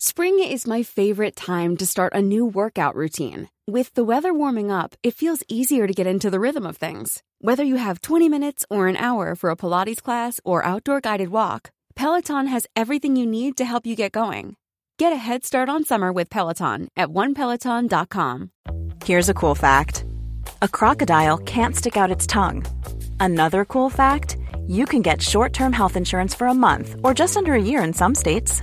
Spring is my favorite time to start a new workout routine. With the weather warming up, it feels easier to get into the rhythm of things. Whether you have 20 minutes or an hour for a Pilates class or outdoor guided walk, Peloton has everything you need to help you get going. Get a head start on summer with Peloton at onepeloton.com. Here's a cool fact a crocodile can't stick out its tongue. Another cool fact you can get short term health insurance for a month or just under a year in some states.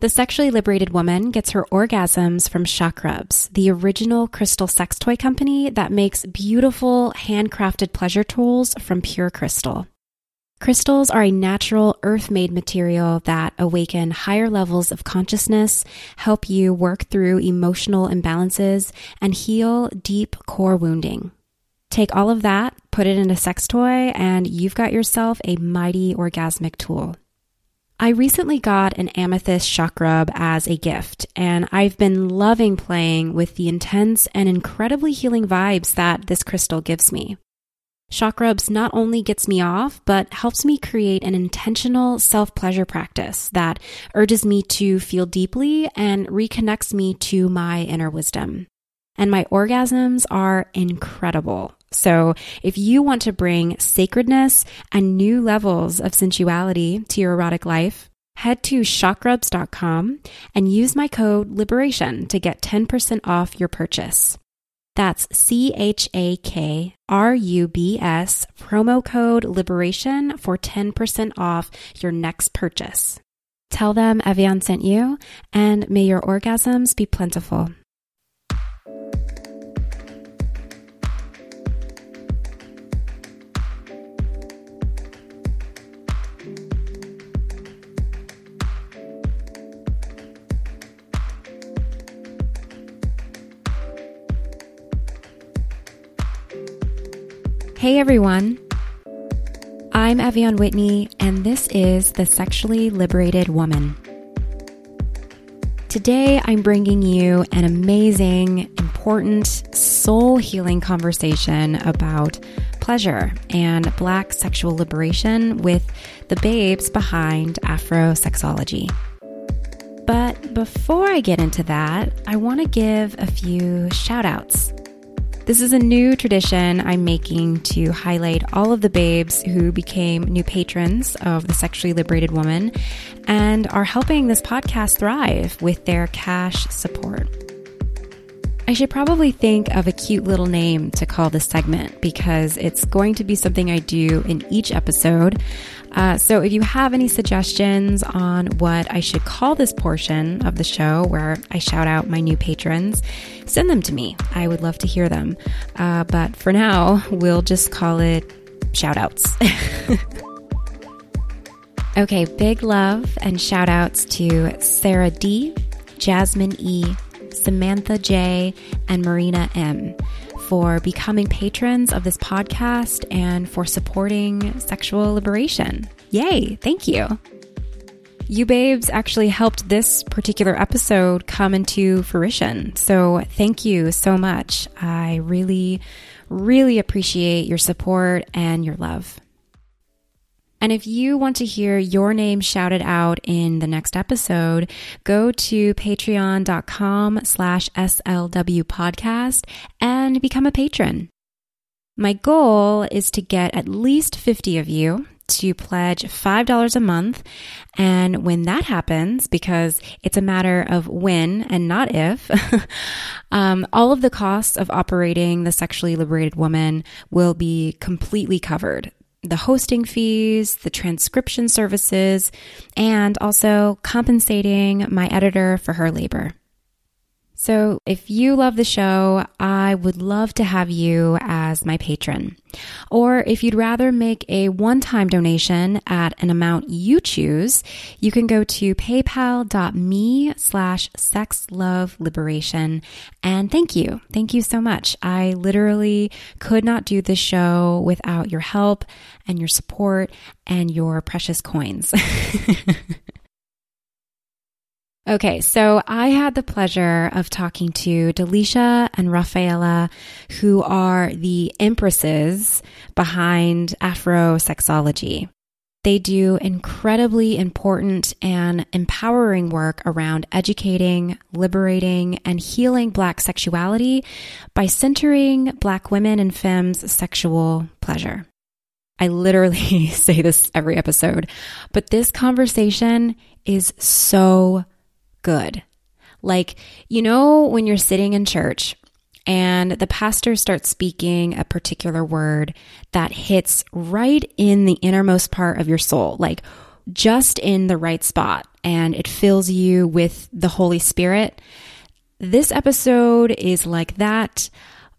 The sexually liberated woman gets her orgasms from Chakrubs, the original crystal sex toy company that makes beautiful handcrafted pleasure tools from pure crystal. Crystals are a natural earth made material that awaken higher levels of consciousness, help you work through emotional imbalances, and heal deep core wounding. Take all of that, put it in a sex toy, and you've got yourself a mighty orgasmic tool. I recently got an amethyst chakrub as a gift, and I've been loving playing with the intense and incredibly healing vibes that this crystal gives me. Chakrubs not only gets me off, but helps me create an intentional self pleasure practice that urges me to feel deeply and reconnects me to my inner wisdom. And my orgasms are incredible. So if you want to bring sacredness and new levels of sensuality to your erotic life, head to chakrubs.com and use my code LIBERATION to get 10% off your purchase. That's C H A K R U B S promo code LIBERATION for 10% off your next purchase. Tell them Ev'Yan sent you, and may your orgasms be plentiful. Hey everyone. I'm Ev'Yan Whitney, and this is The Sexually Liberated Woman. Today, I'm bringing you an amazing, important, soul healing conversation about pleasure and Black sexual liberation with the babes behind Afrosexology. But before I get into that, I want to give a few shout outs. This is a new tradition I'm making to highlight all of the babes who became new patrons of the Sexually Liberated Woman and are helping this podcast thrive with their cash support. I should probably think of a cute little name to call this segment because it's going to be something I do in each episode. Uh, so if you have any suggestions on what I should call this portion of the show where I shout out my new patrons, send them to me. I would love to hear them. Uh, but for now, we'll just call it shout outs. okay, big love and shout outs to Sarah D, Jasmine E, Samantha J, and Marina M for becoming patrons of this podcast and for supporting sexual liberation. Yay, thank you. You babes actually helped this particular episode come into fruition. So thank you so much. I really, really appreciate your support and your love. And if you want to hear your name shouted out in the next episode, go to patreon.com slash SLW podcast and become a patron. My goal is to get at least 50 of you to pledge $5 a month. And when that happens, because it's a matter of when and not if, um, all of the costs of operating the sexually liberated woman will be completely covered. The hosting fees, the transcription services, and also compensating my editor for her labor. So, if you love the show, I would love to have you as my patron. Or if you'd rather make a one time donation at an amount you choose, you can go to paypal.me slash sex love liberation. And thank you. Thank you so much. I literally could not do this show without your help and your support and your precious coins. Okay, so I had the pleasure of talking to Dalychia and Rafaella, who are the empresses behind Afrosexology. They do incredibly important and empowering work around educating, liberating, and healing Black sexuality by centering Black women and femmes' sexual pleasure. I literally say this every episode, but this conversation is so good. Like, you know, when you're sitting in church and the pastor starts speaking a particular word that hits right in the innermost part of your soul, like just in the right spot, and it fills you with the Holy Spirit. This episode is like that,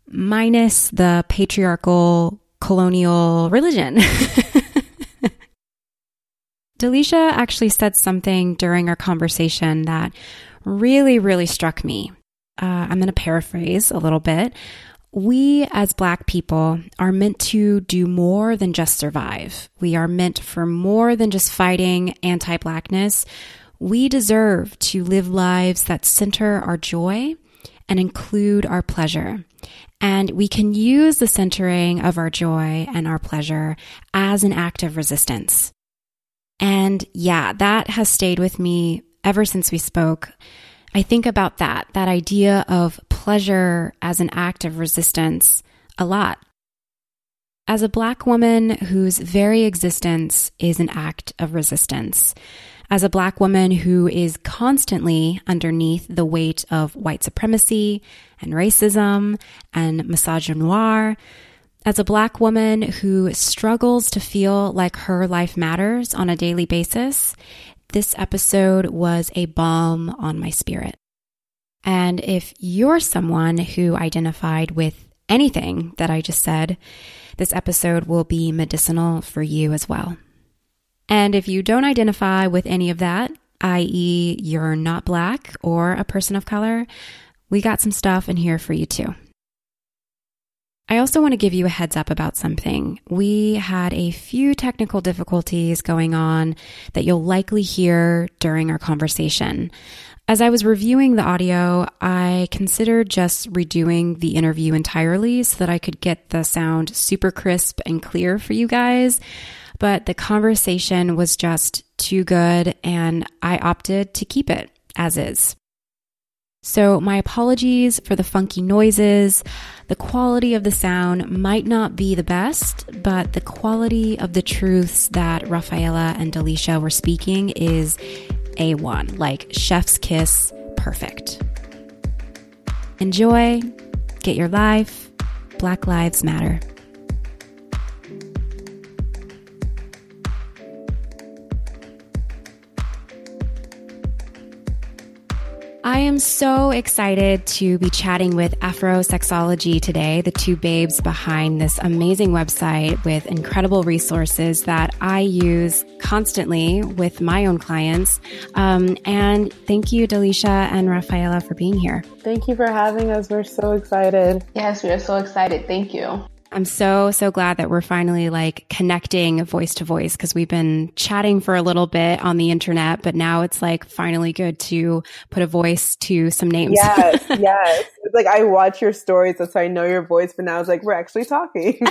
minus the patriarchal colonial religion. Dalychia actually said something during our conversation that really, really struck me. Uh, I'm going to paraphrase a little bit. We as Black people are meant to do more than just survive. We are meant for more than just fighting anti Blackness. We deserve to live lives that center our joy and include our pleasure. And we can use the centering of our joy and our pleasure as an act of resistance. And yeah, that has stayed with me ever since we spoke. I think about that, that idea of pleasure as an act of resistance a lot. As a Black woman whose very existence is an act of resistance, as a Black woman who is constantly underneath the weight of white supremacy and racism and misogynoir, as a Black woman who struggles to feel like her life matters on a daily basis, this episode was a balm on my spirit. And if you're someone who identified with anything that I just said, this episode will be medicinal for you as well. And if you don't identify with any of that, i.e., you're not Black or a person of color, we got some stuff in here for you too. I also want to give you a heads up about something. We had a few technical difficulties going on that you'll likely hear during our conversation. As I was reviewing the audio, I considered just redoing the interview entirely so that I could get the sound super crisp and clear for you guys. But the conversation was just too good, and I opted to keep it as is. So, my apologies for the funky noises. The quality of the sound might not be the best, but the quality of the truths that Rafaella and Dalychia were speaking is A1, like chef's kiss, perfect. Enjoy, get your life. Black Lives Matter. I am so excited to be chatting with Afrosexology today, the two babes behind this amazing website with incredible resources that I use constantly with my own clients. Um, and thank you, Dalychia and Rafaella, for being here. Thank you for having us. We're so excited. Yes, we are so excited. Thank you. I'm so, so glad that we're finally like connecting voice to voice because we've been chatting for a little bit on the internet, but now it's like finally good to put a voice to some names. Yes, yes. It's like I watch your stories, that's how I know your voice, but now it's like we're actually talking.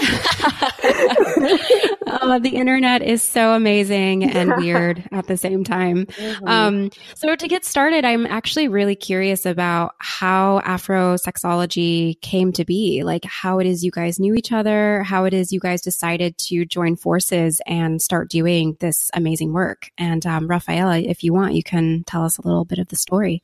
oh, the internet is so amazing and weird at the same time. Mm-hmm. Um, so to get started, I'm actually really curious about how Afro sexology came to be, like how it is you guys knew each other, how it is you guys decided to join forces and start doing this amazing work. And um, Rafaella, if you want, you can tell us a little bit of the story.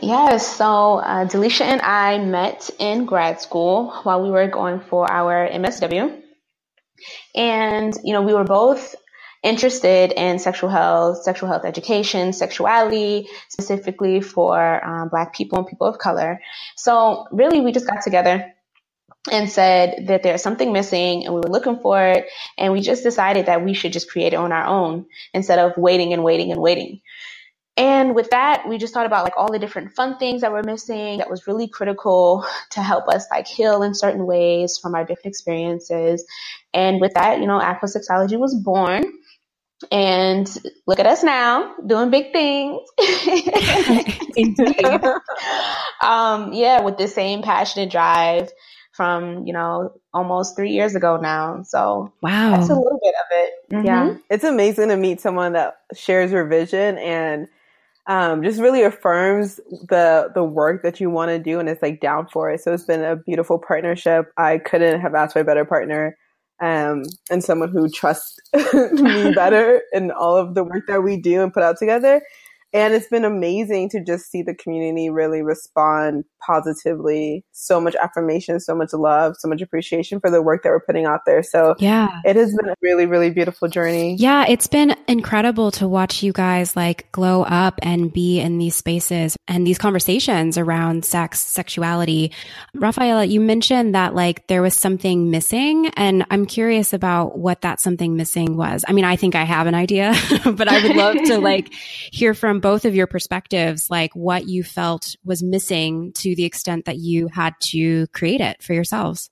Yes, so uh, Dalychia and I met in grad school while we were going for our MSW. And, you know, we were both interested in sexual health, sexual health education, sexuality, specifically for um, Black people and people of color. So really, we just got together and said that there's something missing and we were looking for it. And we just decided that we should just create it on our own instead of waiting and waiting and waiting. And with that, we just thought about like all the different fun things that were missing that was really critical to help us like heal in certain ways from our different experiences. And with that, you know, Afrosexology was born. And look at us now doing big things. um, yeah, with the same passionate drive from, you know, almost three years ago now. So wow, that's a little bit of it. Mm-hmm. Yeah. It's amazing to meet someone that shares your vision and um, just really affirms the the work that you want to do and it's like down for it. So it's been a beautiful partnership. I couldn't have asked for a better partner um, and someone who trusts me better in all of the work that we do and put out together. And it's been amazing to just see the community really respond positively. So much affirmation, so much love, so much appreciation for the work that we're putting out there. So yeah, it has been a really, really beautiful journey. Yeah, it's been incredible to watch you guys like glow up and be in these spaces and these conversations around sex, sexuality. Rafaella, you mentioned that like there was something missing and I'm curious about what that something missing was. I mean, I think I have an idea, but I would love to like hear from both of your perspectives, like what you felt was missing to the extent that you had to create it for yourselves.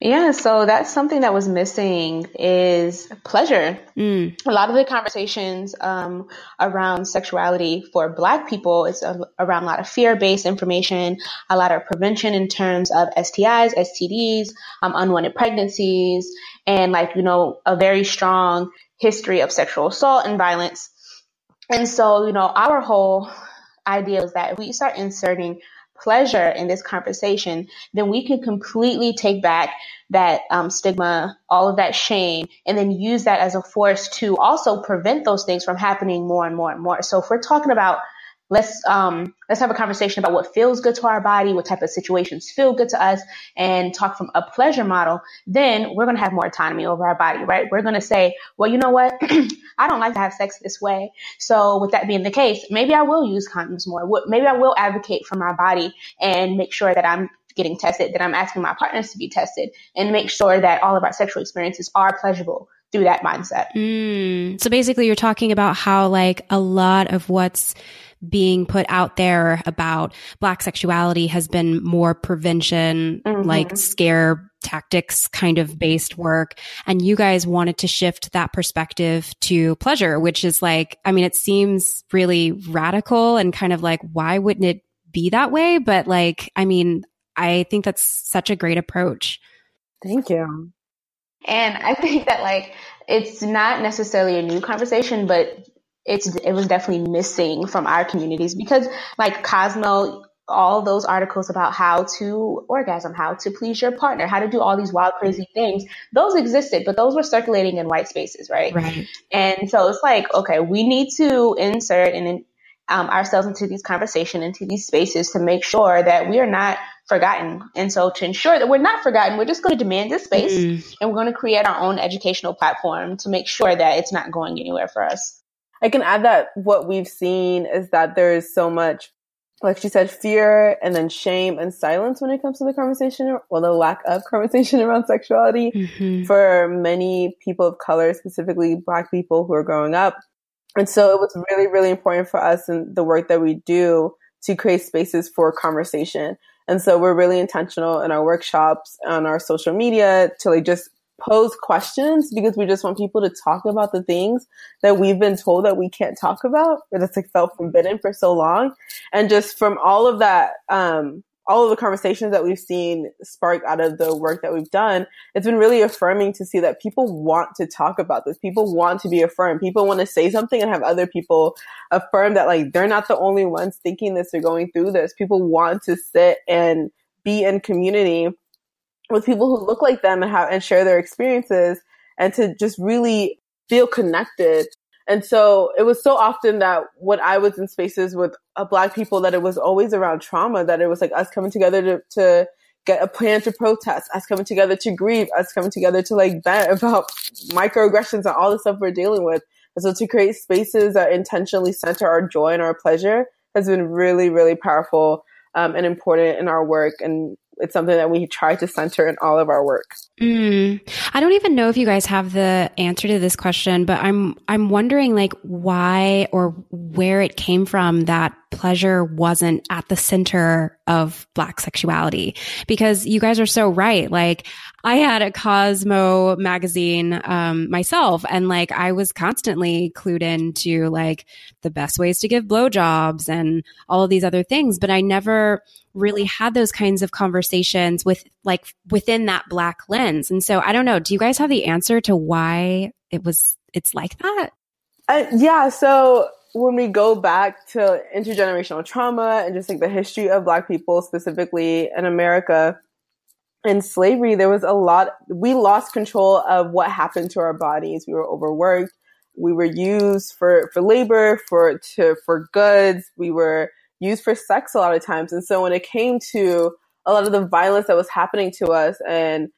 Yeah, so that's something that was missing is pleasure. Mm. A lot of the conversations um, around sexuality for Black people is around a lot of fear-based information, a lot of prevention in terms of STIs, STDs, um, unwanted pregnancies, and like you know a very strong history of sexual assault and violence. And so, you know, our whole idea is that if we start inserting pleasure in this conversation, then we can completely take back that um, stigma, all of that shame, and then use that as a force to also prevent those things from happening more and more and more. So if we're talking about let's um let's have a conversation about what feels good to our body what type of situations feel good to us and talk from a pleasure model then we're going to have more autonomy over our body right? We're going to say well you know what? I don't like to have sex this way. So with that being the case maybe i will use condoms more. Maybe i will advocate for my body and make sure that i'm getting tested that i'm asking my partners to be tested and make sure that all of our sexual experiences are pleasurable through that mindset. Mm. so basically you're talking about how like a lot of what's being put out there about black sexuality has been more prevention, mm-hmm. like scare tactics kind of based work. And you guys wanted to shift that perspective to pleasure, which is like, I mean, it seems really radical and kind of like, why wouldn't it be that way? But like, I mean, I think that's such a great approach. Thank you. And I think that like it's not necessarily a new conversation, but it's it was definitely missing from our communities because like Cosmo all those articles about how to orgasm, how to please your partner, how to do all these wild, crazy things, those existed, but those were circulating in white spaces, right? Right. And so it's like, okay, we need to insert and um, ourselves into these conversations, into these spaces to make sure that we are not forgotten. And so to ensure that we're not forgotten, we're just going to demand this space mm. and we're going to create our own educational platform to make sure that it's not going anywhere for us. I can add that what we've seen is that there is so much, like she said, fear and then shame and silence when it comes to the conversation, well, the lack of conversation around sexuality mm-hmm. for many people of color, specifically black people who are growing up. And so it was really, really important for us in the work that we do to create spaces for conversation. And so we're really intentional in our workshops, on our social media to like just pose questions because we just want people to talk about the things that we've been told that we can't talk about or that's like felt forbidden for so long. And just from all of that, um, all of the conversations that we've seen spark out of the work that we've done, it's been really affirming to see that people want to talk about this. People want to be affirmed. People want to say something and have other people affirm that like they're not the only ones thinking this or going through this. People want to sit and be in community with people who look like them and have and share their experiences and to just really feel connected. And so it was so often that when I was in spaces with uh, black people that it was always around trauma, that it was like us coming together to, to get a plan to protest, us coming together to grieve, us coming together to like vent about microaggressions and all the stuff we're dealing with. And so to create spaces that intentionally center our joy and our pleasure has been really, really powerful um, and important in our work. And it's something that we try to center in all of our work. Mm. I don't even know if you guys have the answer to this question, but I'm I'm wondering like why or where it came from that pleasure wasn't at the center of black sexuality because you guys are so right. Like I had a Cosmo magazine um, myself, and like I was constantly clued into like the best ways to give blowjobs and all of these other things, but I never really had those kinds of conversations with like within that black lens. And so I don't know. Do you guys have the answer to why it was it's like that? Uh, yeah. So when we go back to intergenerational trauma and just like the history of black people specifically in America in slavery, there was a lot, we lost control of what happened to our bodies. We were overworked. We were used for, for labor, for, to, for goods. We were used for sex a lot of times. And so when it came to a lot of the violence that was happening to us and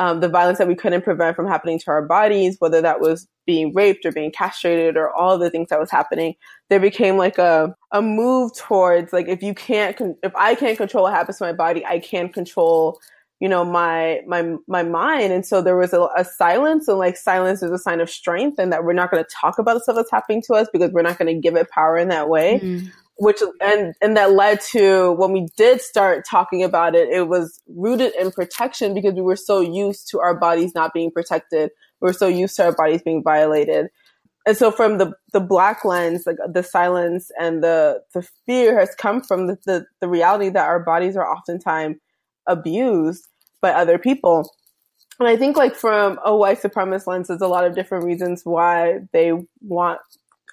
um, the violence that we couldn't prevent from happening to our bodies, whether that was being raped or being castrated or all the things that was happening, there became like a, a move towards like, if you can't, con- if I can't control what happens to my body, I can control, you know, my, my, my mind. And so there was a, a silence and like silence is a sign of strength and that we're not going to talk about the stuff that's happening to us because we're not going to give it power in that way. Mm-hmm which and and that led to when we did start talking about it it was rooted in protection because we were so used to our bodies not being protected. We were so used to our bodies being violated. And so from the the black lens like the silence and the the fear has come from the the, the reality that our bodies are oftentimes abused by other people. And i think like from a white supremacist lens there's a lot of different reasons why they want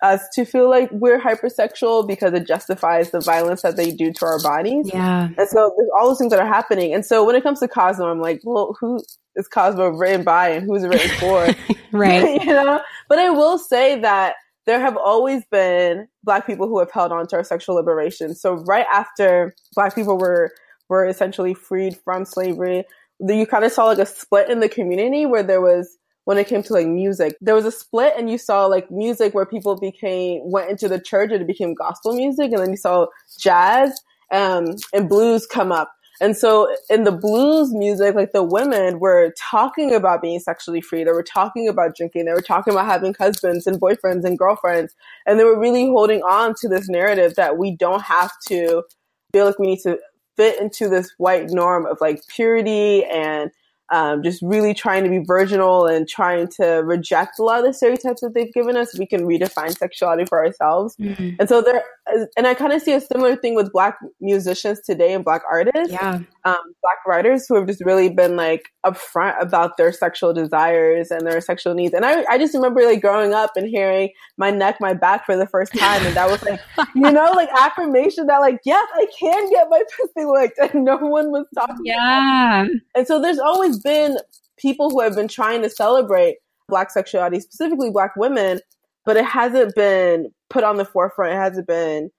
us to feel like we're hypersexual because it justifies the violence that they do to our bodies. Yeah. And so there's all those things that are happening. And so when it comes to Cosmo, I'm like, well, who is Cosmo written by and who's it written for? right. you know? But I will say that there have always been black people who have held on to our sexual liberation. So right after black people were were essentially freed from slavery, you kind of saw like a split in the community where there was when it came to like music. There was a split and you saw like music where people became, went into the church and it became gospel music. And then you saw jazz, um, and blues come up. And so in the blues music, like the women were talking about being sexually free. They were talking about drinking. They were talking about having husbands and boyfriends and girlfriends. And they were really holding on to this narrative that we don't have to feel like we need to fit into this white norm of like purity and um, just really trying to be virginal and trying to reject a lot of the stereotypes that they've given us. We can redefine sexuality for ourselves. Mm-hmm. And so there, and I kind of see a similar thing with black musicians today and black artists. Yeah. Um, black writers who have just really been like upfront about their sexual desires and their sexual needs. And I, I just remember like growing up and hearing my neck, my back for the first time. And that was like, you know, like affirmation that like, yes, I can get my pussy licked. And no one was talking. Yeah. And so there's always been people who have been trying to celebrate black sexuality, specifically black women, but it hasn't been put on the forefront. It hasn't been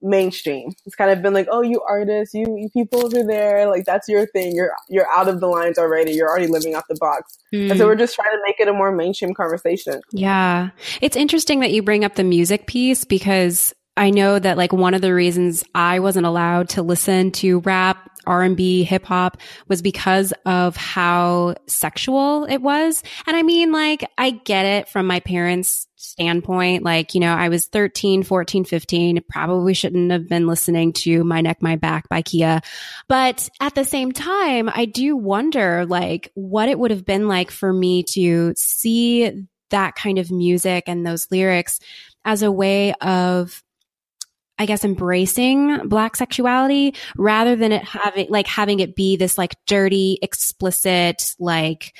mainstream. It's kind of been like, oh, you artists, you, you people over there, like that's your thing. You're you're out of the lines already. You're already living off the box. Mm. And so hmm. we're just trying to make it a more mainstream conversation. Yeah. It's interesting that you bring up the music piece because I know that like one of the reasons I wasn't allowed to listen to rap R&B, hip hop was because of how sexual it was. And I mean, like, I get it from my parents' standpoint. Like, you know, I was 13, 14, 15, probably shouldn't have been listening to My Neck, My Back by Khia. But at the same time, I do wonder, like, what it would have been like for me to see that kind of music and those lyrics as a way of I guess embracing black sexuality rather than it having like having it be this like dirty, explicit, like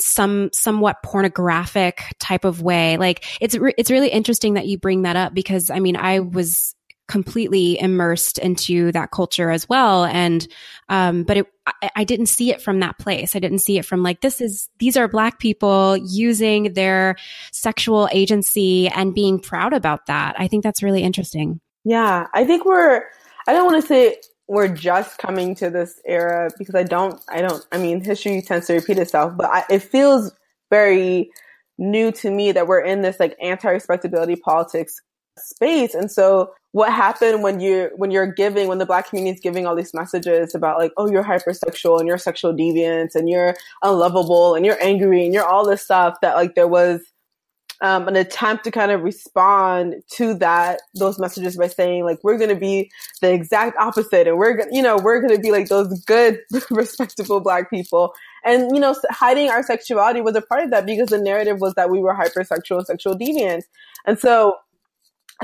some somewhat pornographic type of way. Like it's re- it's really interesting that you bring that up because I mean I was completely immersed into that culture as well. And um but it I, I didn't see it from that place. I didn't see it from like this is these are black people using their sexual agency and being proud about that. I think that's really interesting yeah, I think we're, I don't want to say we're just coming to this era because I don't, I don't, I mean, history tends to repeat itself, but I, it feels very new to me that we're in this like anti-respectability politics space. And so what happened when you when you're giving when the black community is giving all these messages about like oh you're hypersexual and you're sexual deviant and you're unlovable and you're angry and you're all this stuff that like there was um, an attempt to kind of respond to that those messages by saying like we're going to be the exact opposite and we're gonna, you know we're going to be like those good respectable black people and you know hiding our sexuality was a part of that because the narrative was that we were hypersexual and sexual deviants and so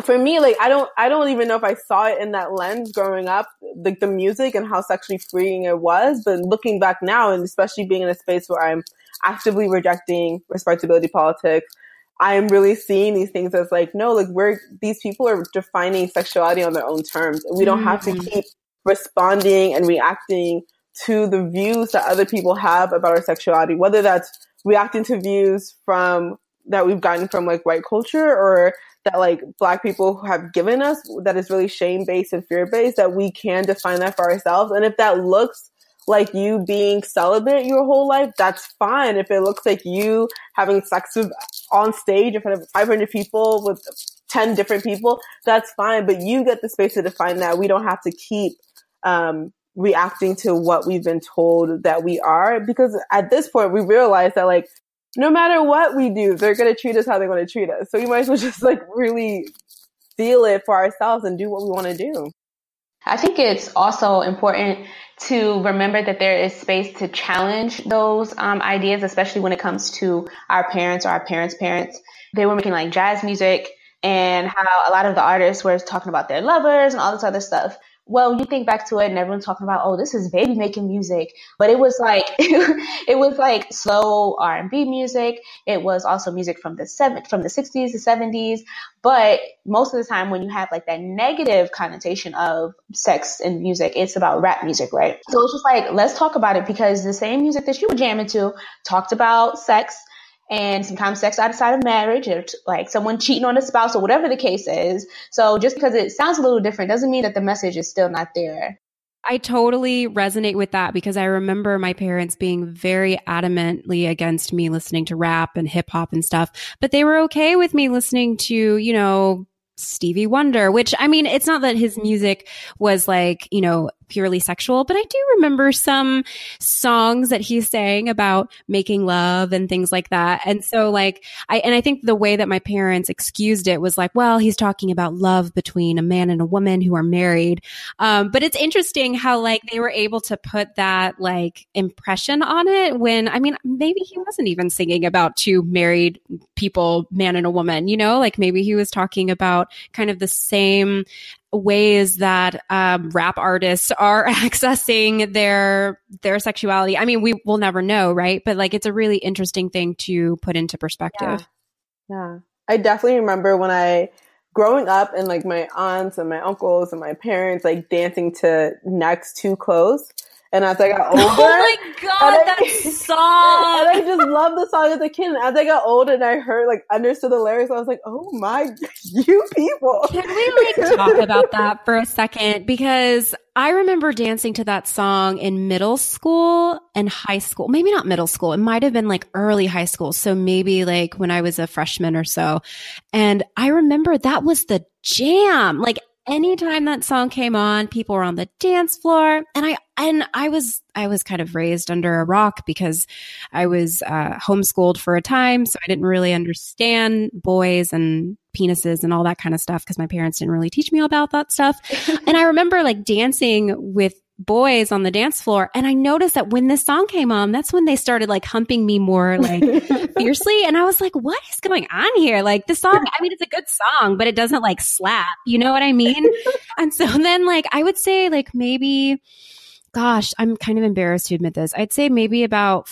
for me, like I don't, I don't even know if I saw it in that lens growing up, like the music and how sexually freeing it was. But looking back now, and especially being in a space where I'm actively rejecting respectability politics, I'm really seeing these things as like, no, like we're these people are defining sexuality on their own terms. We don't have to mm-hmm. keep responding and reacting to the views that other people have about our sexuality, whether that's reacting to views from that we've gotten from like white culture or that like black people who have given us that is really shame based and fear based that we can define that for ourselves. And if that looks like you being celibate your whole life, that's fine. If it looks like you having sex with on stage in front of 500 people with 10 different people, that's fine. But you get the space to define that. We don't have to keep, um, reacting to what we've been told that we are because at this point we realize that like no matter what we do, they're going to treat us how they want to treat us. So we might as well just like really feel it for ourselves and do what we want to do. I think it's also important to remember that there is space to challenge those um, ideas, especially when it comes to our parents or our parents' parents. They were making like jazz music and how a lot of the artists were talking about their lovers and all this other stuff well, you think back to it and everyone's talking about, oh, this is baby making music, but it was like, it was like slow R&B music. It was also music from the seven, from the sixties, the seventies. But most of the time when you have like that negative connotation of sex and music, it's about rap music, right? So it's just like, let's talk about it because the same music that you were jamming to talked about sex and sometimes sex outside of marriage or t- like someone cheating on a spouse or whatever the case is. So just because it sounds a little different doesn't mean that the message is still not there. I totally resonate with that because I remember my parents being very adamantly against me listening to rap and hip hop and stuff, but they were okay with me listening to, you know, Stevie Wonder, which I mean, it's not that his music was like, you know, purely sexual, but I do remember some songs that he sang about making love and things like that. And so like I and I think the way that my parents excused it was like, well, he's talking about love between a man and a woman who are married. Um, but it's interesting how like they were able to put that like impression on it when I mean maybe he wasn't even singing about two married people, man and a woman, you know, like maybe he was talking about kind of the same ways that um, rap artists are accessing their their sexuality. I mean, we will never know, right? But like, it's a really interesting thing to put into perspective. Yeah. yeah. I definitely remember when I growing up and like my aunts and my uncles and my parents like dancing to next too close and as I got oh older, oh my god, that song! And I just loved the song as a kid. And as I got older and I heard like understood the lyrics, I was like, oh my, you people! Can we like talk about that for a second? Because I remember dancing to that song in middle school and high school. Maybe not middle school. It might have been like early high school. So maybe like when I was a freshman or so. And I remember that was the jam. Like anytime that song came on, people were on the dance floor. And I, and I was, I was kind of raised under a rock because I was uh, homeschooled for a time. So I didn't really understand boys and penises and all that kind of stuff because my parents didn't really teach me about that stuff. and I remember like dancing with boys on the dance floor. And I noticed that when this song came on, that's when they started like humping me more like fiercely. And I was like, what is going on here? Like the song, I mean, it's a good song, but it doesn't like slap. You know what I mean? and so then like I would say like maybe, gosh, I'm kind of embarrassed to admit this. I'd say maybe about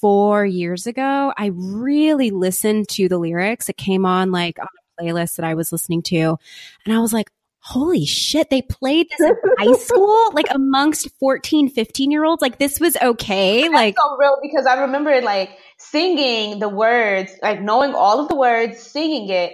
four years ago, I really listened to the lyrics. It came on like on a playlist that I was listening to. And I was like, holy shit, they played this in high school, like amongst 14, 15 year olds. Like this was okay. Like so real because I remember like singing the words, like knowing all of the words, singing it.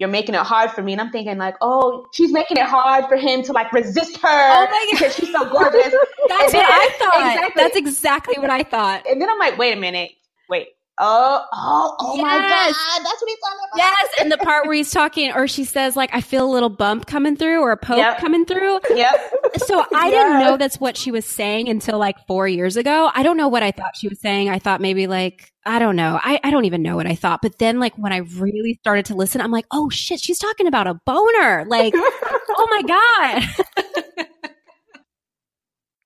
You're making it hard for me. And I'm thinking like, oh, she's making it hard for him to like resist her oh my God. because she's so gorgeous. That's what I thought. Exactly. That's exactly what I thought. And then I'm like, wait a minute, wait. Oh, oh, oh yes. my God. That's what he's talking about. Yes. And the part where he's talking, or she says, like, I feel a little bump coming through or a poke yep. coming through. Yep. So I yes. didn't know that's what she was saying until like four years ago. I don't know what I thought she was saying. I thought maybe like, I don't know. I, I don't even know what I thought. But then like when I really started to listen, I'm like, oh shit, she's talking about a boner. Like, oh my God.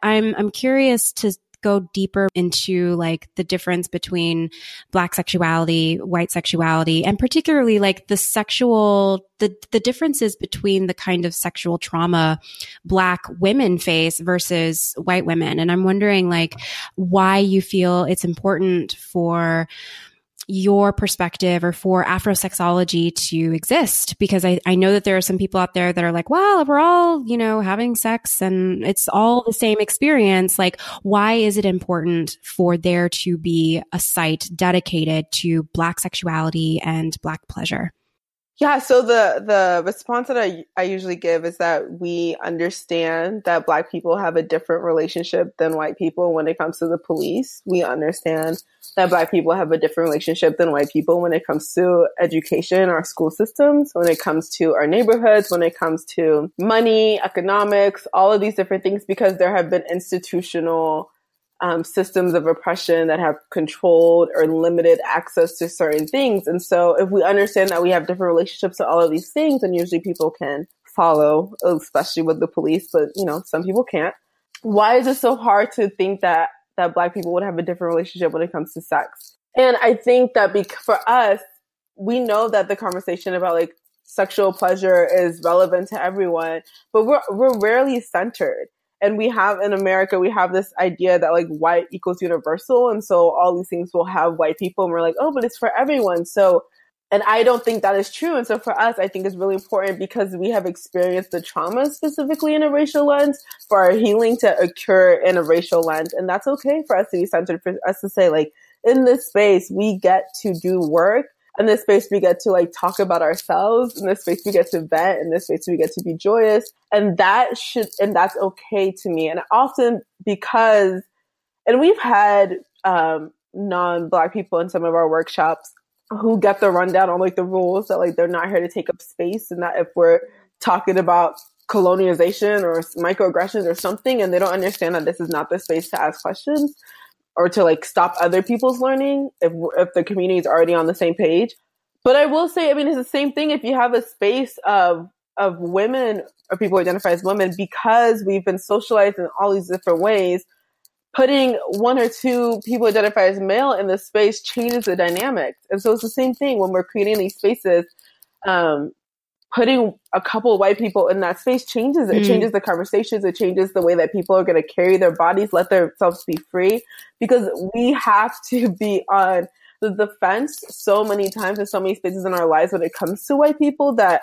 I'm I'm curious to go deeper into like the difference between black sexuality, white sexuality, and particularly like the sexual, the, the differences between the kind of sexual trauma black women face versus white women. And I'm wondering like why you feel it's important for your perspective or for Afrosexology to exist? Because I, I know that there are some people out there that are like, well, we're all, you know, having sex and it's all the same experience. Like, why is it important for there to be a site dedicated to Black sexuality and Black pleasure? Yeah, so the the response that I I usually give is that we understand that black people have a different relationship than white people when it comes to the police. We understand that black people have a different relationship than white people when it comes to education, our school systems, when it comes to our neighborhoods, when it comes to money, economics, all of these different things because there have been institutional um, systems of oppression that have controlled or limited access to certain things. And so if we understand that we have different relationships to all of these things, then usually people can follow, especially with the police, but you know, some people can't. Why is it so hard to think that, that black people would have a different relationship when it comes to sex? And I think that be- for us, we know that the conversation about like sexual pleasure is relevant to everyone, but we're, we're rarely centered and we have in America, we have this idea that like white equals universal. And so all these things will have white people and we're like, oh, but it's for everyone. So, and I don't think that is true. And so for us, I think it's really important because we have experienced the trauma specifically in a racial lens for our healing to occur in a racial lens. And that's okay for us to be centered, for us to say like, in this space, we get to do work. In this space we get to like talk about ourselves. In this space we get to vent. In this space we get to be joyous. And that should and that's okay to me. And often because and we've had um, non-black people in some of our workshops who get the rundown on like the rules that like they're not here to take up space and that if we're talking about colonization or microaggressions or something and they don't understand that this is not the space to ask questions or to like stop other people's learning if if the community is already on the same page. But I will say, I mean, it's the same thing if you have a space of of women or people who identify as women because we've been socialized in all these different ways. Putting one or two people identify as male in the space changes the dynamics, and so it's the same thing when we're creating these spaces. Um, putting a couple of white people in that space changes it. Mm. changes the conversations. It changes the way that people are going to carry their bodies, let themselves be free, because we have to be on the defense so many times in so many spaces in our lives when it comes to white people that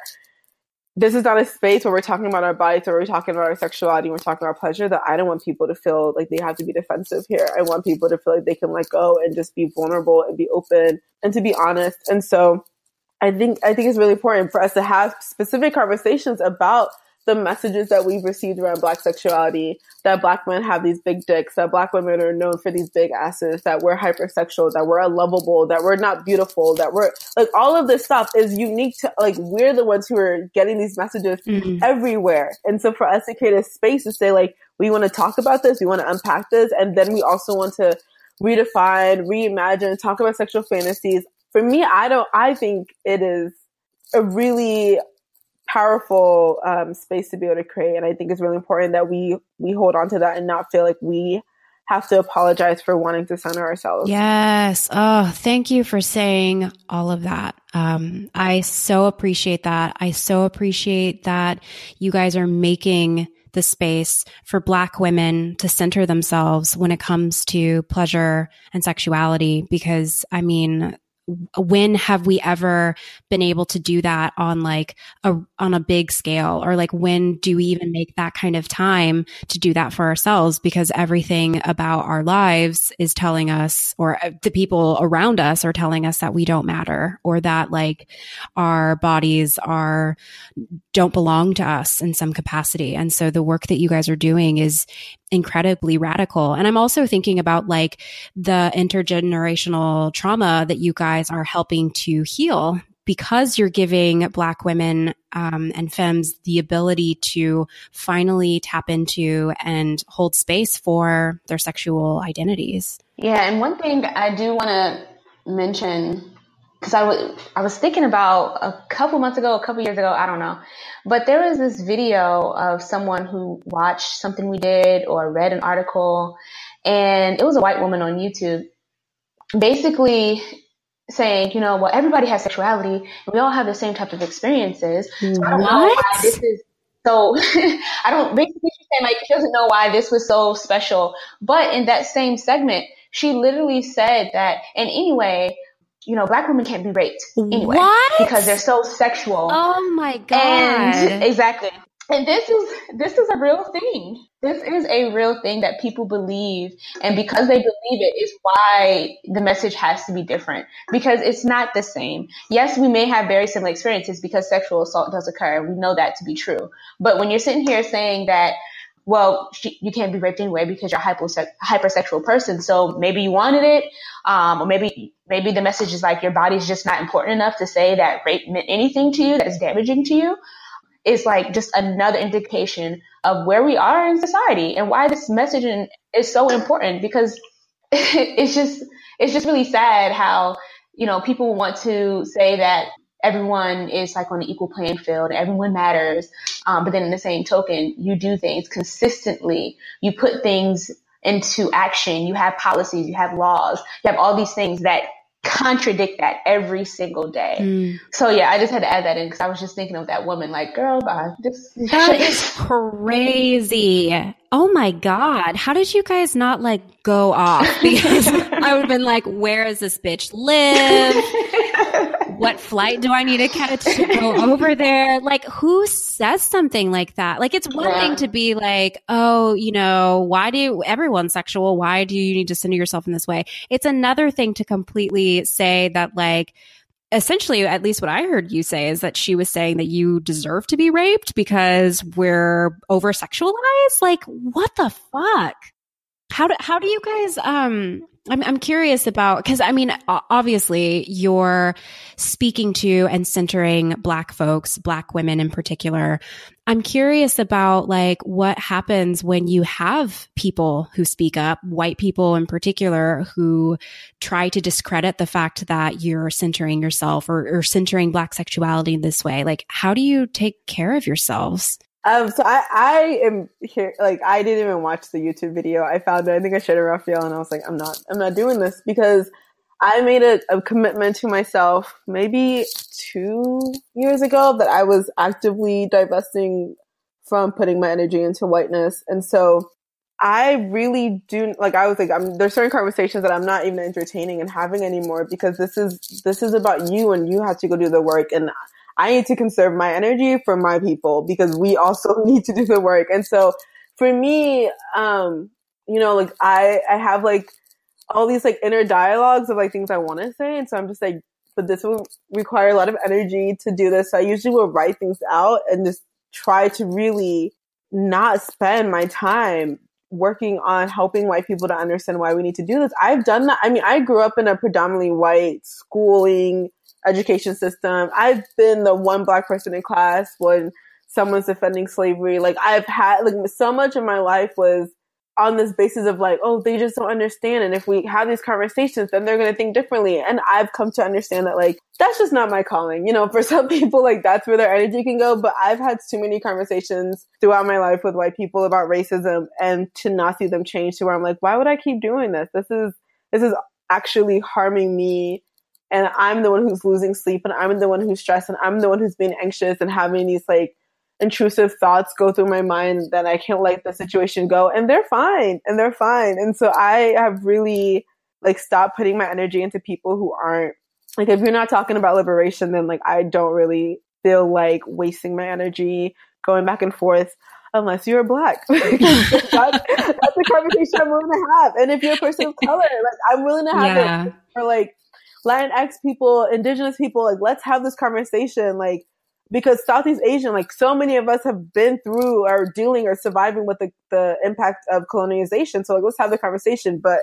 this is not a space where we're talking about our bodies or we're talking about our sexuality, we're talking about pleasure, that I don't want people to feel like they have to be defensive here. I want people to feel like they can let go and just be vulnerable and be open and to be honest. And so I think I think it's really important for us to have specific conversations about the messages that we've received around black sexuality, that black men have these big dicks, that black women are known for these big asses, that we're hypersexual, that we're unlovable, that we're not beautiful, that we're like all of this stuff is unique to like we're the ones who are getting these messages mm-hmm. everywhere. And so for us to create a space to say like we want to talk about this, we want to unpack this, and then we also want to redefine, reimagine, talk about sexual fantasies for me, I don't, I think it is a really powerful um, space to be able to create. And I think it's really important that we, we hold on to that and not feel like we have to apologize for wanting to center ourselves. Yes. Oh, thank you for saying all of that. Um, I so appreciate that. I so appreciate that you guys are making the space for black women to center themselves when it comes to pleasure and sexuality. Because I mean, when have we ever been able to do that on like a on a big scale? Or like when do we even make that kind of time to do that for ourselves? Because everything about our lives is telling us or uh, the people around us are telling us that we don't matter or that like our bodies are don't belong to us in some capacity. And so the work that you guys are doing is incredibly radical. And I'm also thinking about like the intergenerational trauma that you guys are helping to heal because you're giving Black women um, and femmes the ability to finally tap into and hold space for their sexual identities. Yeah, and one thing I do want to mention because I, w- I was thinking about a couple months ago, a couple years ago, I don't know. But there was this video of someone who watched something we did or read an article, and it was a white woman on YouTube basically saying, you know, well, everybody has sexuality and we all have the same type of experiences. So I don't know why this is so I don't basically she's saying like she doesn't know why this was so special. But in that same segment, she literally said that and anyway, you know, black women can't be raped anyway what? because they're so sexual. Oh my god! And exactly, and this is this is a real thing. This is a real thing that people believe, and because they believe it, is why the message has to be different. Because it's not the same. Yes, we may have very similar experiences because sexual assault does occur. We know that to be true. But when you're sitting here saying that well, she, you can't be raped anyway because you're a hypersexual person. So maybe you wanted it, um, or maybe maybe the message is like your body's just not important enough to say that rape meant anything to you that is damaging to you. It's like just another indication of where we are in society and why this messaging is so important because it's just it's just really sad how you know people want to say that everyone is like on an equal playing field, everyone matters. Um, but then in the same token, you do things consistently. You put things into action. You have policies, you have laws, you have all these things that contradict that every single day. Mm. So yeah, I just had to add that in because I was just thinking of that woman, like, girl, bye. This that is crazy. Oh my God. How did you guys not like go off? Because I would have been like, where does this bitch live? What flight do I need to catch to go over there? Like, who says something like that? Like, it's one yeah. thing to be like, oh, you know, why do everyone's sexual? Why do you need to center yourself in this way? It's another thing to completely say that, like, essentially, at least what I heard you say is that she was saying that you deserve to be raped because we're over sexualized. Like, what the fuck? How do, how do you guys, um, I'm, I'm curious about, because I mean, obviously you're speaking to and centering Black folks, Black women in particular. I'm curious about like what happens when you have people who speak up, white people in particular, who try to discredit the fact that you're centering yourself or, or centering Black sexuality in this way. Like, how do you take care of yourselves? Um, so I, I am here, like, I didn't even watch the YouTube video. I found it. I think I shared it Rafaella and I was like, I'm not, I'm not doing this because I made a, a commitment to myself maybe two years ago that I was actively divesting from putting my energy into whiteness. And so I really do like I was like I'm there's certain conversations that I'm not even entertaining and having anymore because this is this is about you and you have to go do the work and I need to conserve my energy for my people because we also need to do the work. And so for me, um, you know, like I, I have like all these like inner dialogues of like things I want to say. And so I'm just like, but this will require a lot of energy to do this. So I usually will write things out and just try to really not spend my time working on helping white people to understand why we need to do this. I've done that. I mean, I grew up in a predominantly white schooling education system. I've been the one black person in class when someone's defending slavery. Like I've had like so much of my life was on this basis of like, oh, they just don't understand. And if we have these conversations, then they're going to think differently. And I've come to understand that like, that's just not my calling. You know, for some people, like that's where their energy can go. But I've had too many conversations throughout my life with white people about racism and to not see them change to where I'm like, why would I keep doing this? This is, this is actually harming me and I'm the one who's losing sleep and I'm the one who's stressed and I'm the one who's being anxious and having these like intrusive thoughts go through my mind that I can't let the situation go and they're fine and they're fine. And so I have really like stopped putting my energy into people who aren't like if you're not talking about liberation, then like I don't really feel like wasting my energy going back and forth unless you're black. that's, that's a conversation I'm willing to have. And if you're a person of color, like I'm willing to have yeah. it for like Latinx people, indigenous people, like let's have this conversation. Like because Southeast Asian, like so many of us have been through or dealing or surviving with the, the impact of colonization. So like let's have the conversation. But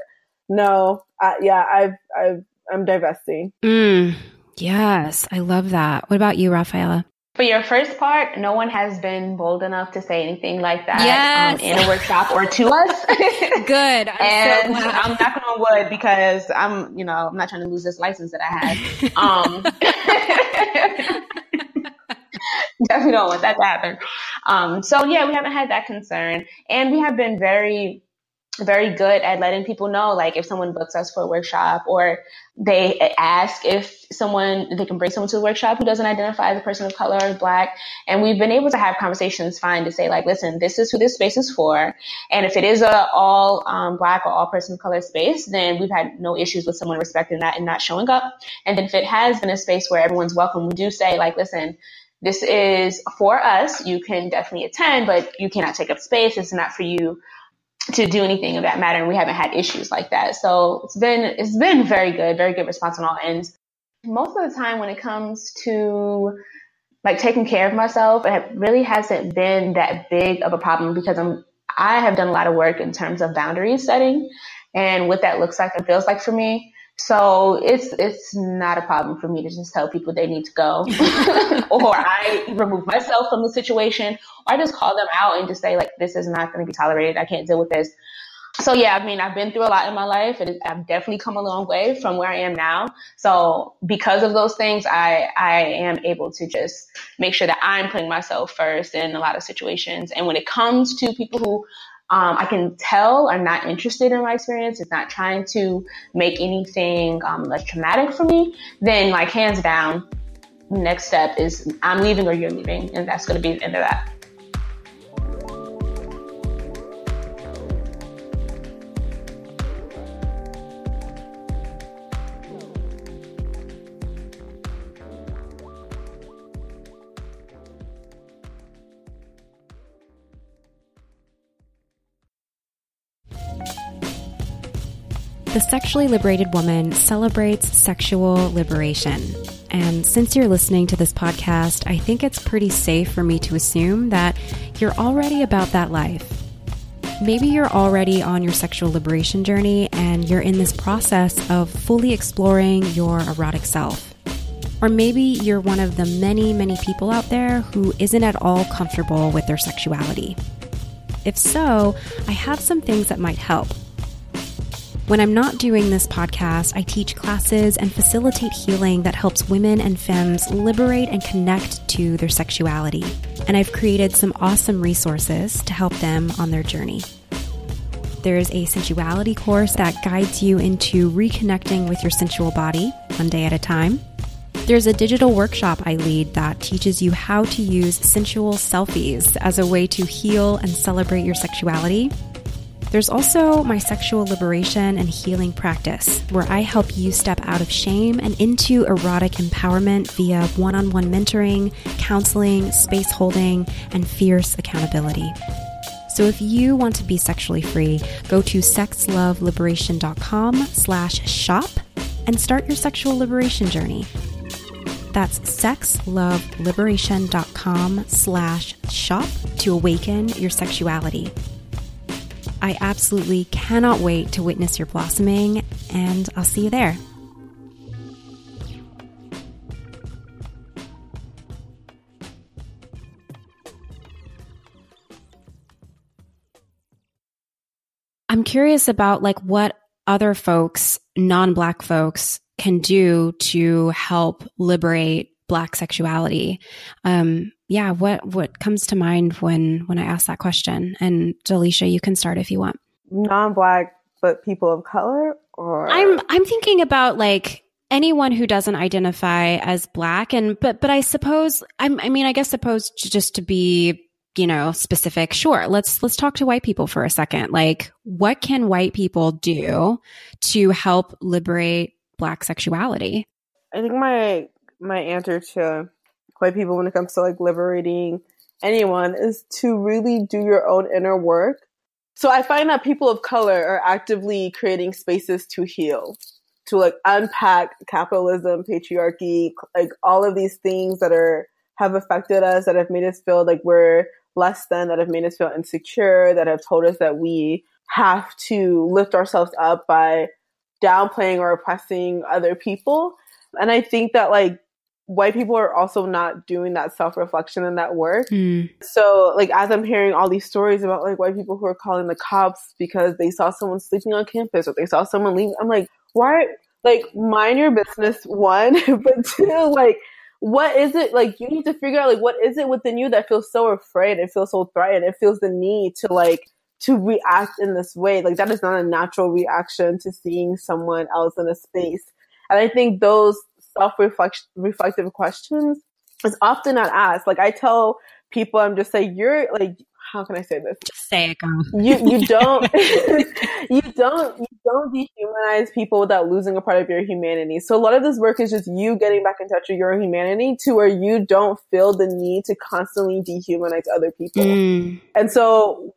no, uh, yeah, I've, I've, I'm divesting. Mm, yes, I love that. What about you, Rafaella? For your first part, no one has been bold enough to say anything like that yes. um, in a workshop or to us. Good. I'm and so I'm knocking on wood because I'm, you know, I'm not trying to lose this license that I have. Um, definitely don't want that to happen. Um, so yeah, we haven't had that concern, and we have been very very good at letting people know, like if someone books us for a workshop or they ask if someone, they can bring someone to the workshop who doesn't identify as a person of color or black. And we've been able to have conversations fine to say like, listen, this is who this space is for. And if it is a all um, black or all person of color space, then we've had no issues with someone respecting that and not showing up. And then if it has been a space where everyone's welcome, we do say like, listen, this is for us. You can definitely attend, but you cannot take up space. It's not for you to do anything of that matter. And we haven't had issues like that. So it's been, it's been very good, very good response on all ends. Most of the time when it comes to like taking care of myself, it really hasn't been that big of a problem because I'm, I have done a lot of work in terms of boundary setting and what that looks like and feels like for me. So it's it's not a problem for me to just tell people they need to go, or I remove myself from the situation, or I just call them out and just say like this is not going to be tolerated. I can't deal with this. So yeah, I mean, I've been through a lot in my life, and I've definitely come a long way from where I am now. So because of those things, I I am able to just make sure that I'm putting myself first in a lot of situations. And when it comes to people who um, I can tell are not interested in my experience, is not trying to make anything um, less traumatic for me, then like hands down, next step is I'm leaving or you're leaving, and that's going to be the end of that. The Sexually Liberated Woman celebrates sexual liberation. And since you're listening to this podcast, I think it's pretty safe for me to assume that you're already about that life. Maybe you're already on your sexual liberation journey and you're in this process of fully exploring your erotic self. Or maybe you're one of the many, many people out there who isn't at all comfortable with their sexuality. If so, I have some things that might help when I'm not doing this podcast, I teach classes and facilitate healing that helps women and femmes liberate and connect to their sexuality. And I've created some awesome resources to help them on their journey. There's a sensuality course that guides you into reconnecting with your sensual body one day at a time. There's a digital workshop I lead that teaches you how to use sensual selfies as a way to heal and celebrate your sexuality there's also my sexual liberation and healing practice, where I help you step out of shame and into erotic empowerment via one on one mentoring, counseling, space holding, and fierce accountability. So if you want to be sexually free, go to sexloveliberation.com slash shop and start your sexual liberation journey. That's sexloveliberation.com slash shop to awaken your sexuality. I absolutely cannot wait to witness your blossoming, and I'll see you there. I'm curious about like what other folks, non-black folks can do to help liberate black sexuality. Um, yeah, what what comes to mind when when I ask that question? And Dalychia, you can start if you want. Non-black, but people of color, or I'm I'm thinking about like anyone who doesn't identify as black, and but but I suppose I'm I mean I guess suppose just to be you know specific sure let's let's talk to white people for a second like what can white people do to help liberate black sexuality I think my my answer to white people when it comes to like liberating anyone is to really do your own inner work. So I find that people of color are actively creating spaces to heal, to like unpack capitalism, patriarchy, like all of these things that are have affected us, that have made us feel like we're less than, that have made us feel insecure, that have told us that we have to lift ourselves up by downplaying or oppressing other people. And I think that like white people are also not doing that self reflection and that work. Mm. So, like, as I'm hearing all these stories about like white people who are calling the cops because they saw someone sleeping on campus or they saw someone leave, I'm like, why? Like, mind your business, one, but two, like, what is it like you need to figure out like what is it within you that feels so afraid it feels so threatened it feels the need to like to react in this way like that is not a natural reaction to seeing someone else in a space and i think those self-reflective questions is often not asked. Like I tell people, I'm just saying, you're like, how can I say this? Just say it, girl. You you don't you don't you don't dehumanize people without losing a part of your humanity. So a lot of this work is just you getting back in touch with your humanity to where you don't feel the need to constantly dehumanize other people. Mm. And so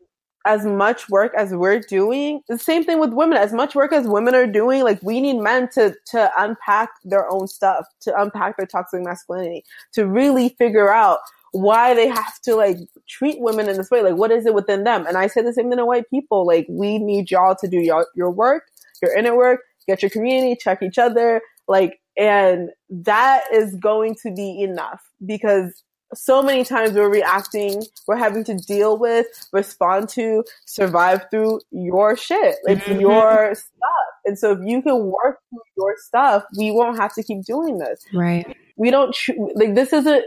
as much work as we're doing, the same thing with women, as much work as women are doing, like we need men to, to unpack their own stuff, to unpack their toxic masculinity, to really figure out why they have to like treat women in this way. Like what is it within them? And I say the same thing to white people. Like we need y'all to do y'all, your work, your inner work, get your community, check each other. Like, and that is going to be enough because so many times we're reacting, we're having to deal with, respond to, survive through your shit. It's mm-hmm. your stuff. And so if you can work through your stuff, we won't have to keep doing this. Right. We don't, like, this isn't,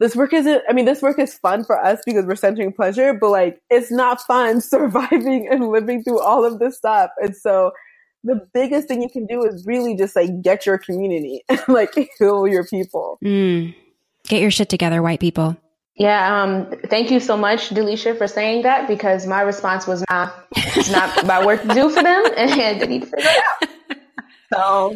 this work isn't, I mean, this work is fun for us because we're centering pleasure, but like, it's not fun surviving and living through all of this stuff. And so, the biggest thing you can do is really just like get your community and like heal your people. Mm. Get your shit together, white people. Yeah, um, thank you so much, Dalychia, for saying that because my response was not it's not my work to do for them and they need to figure it out. So,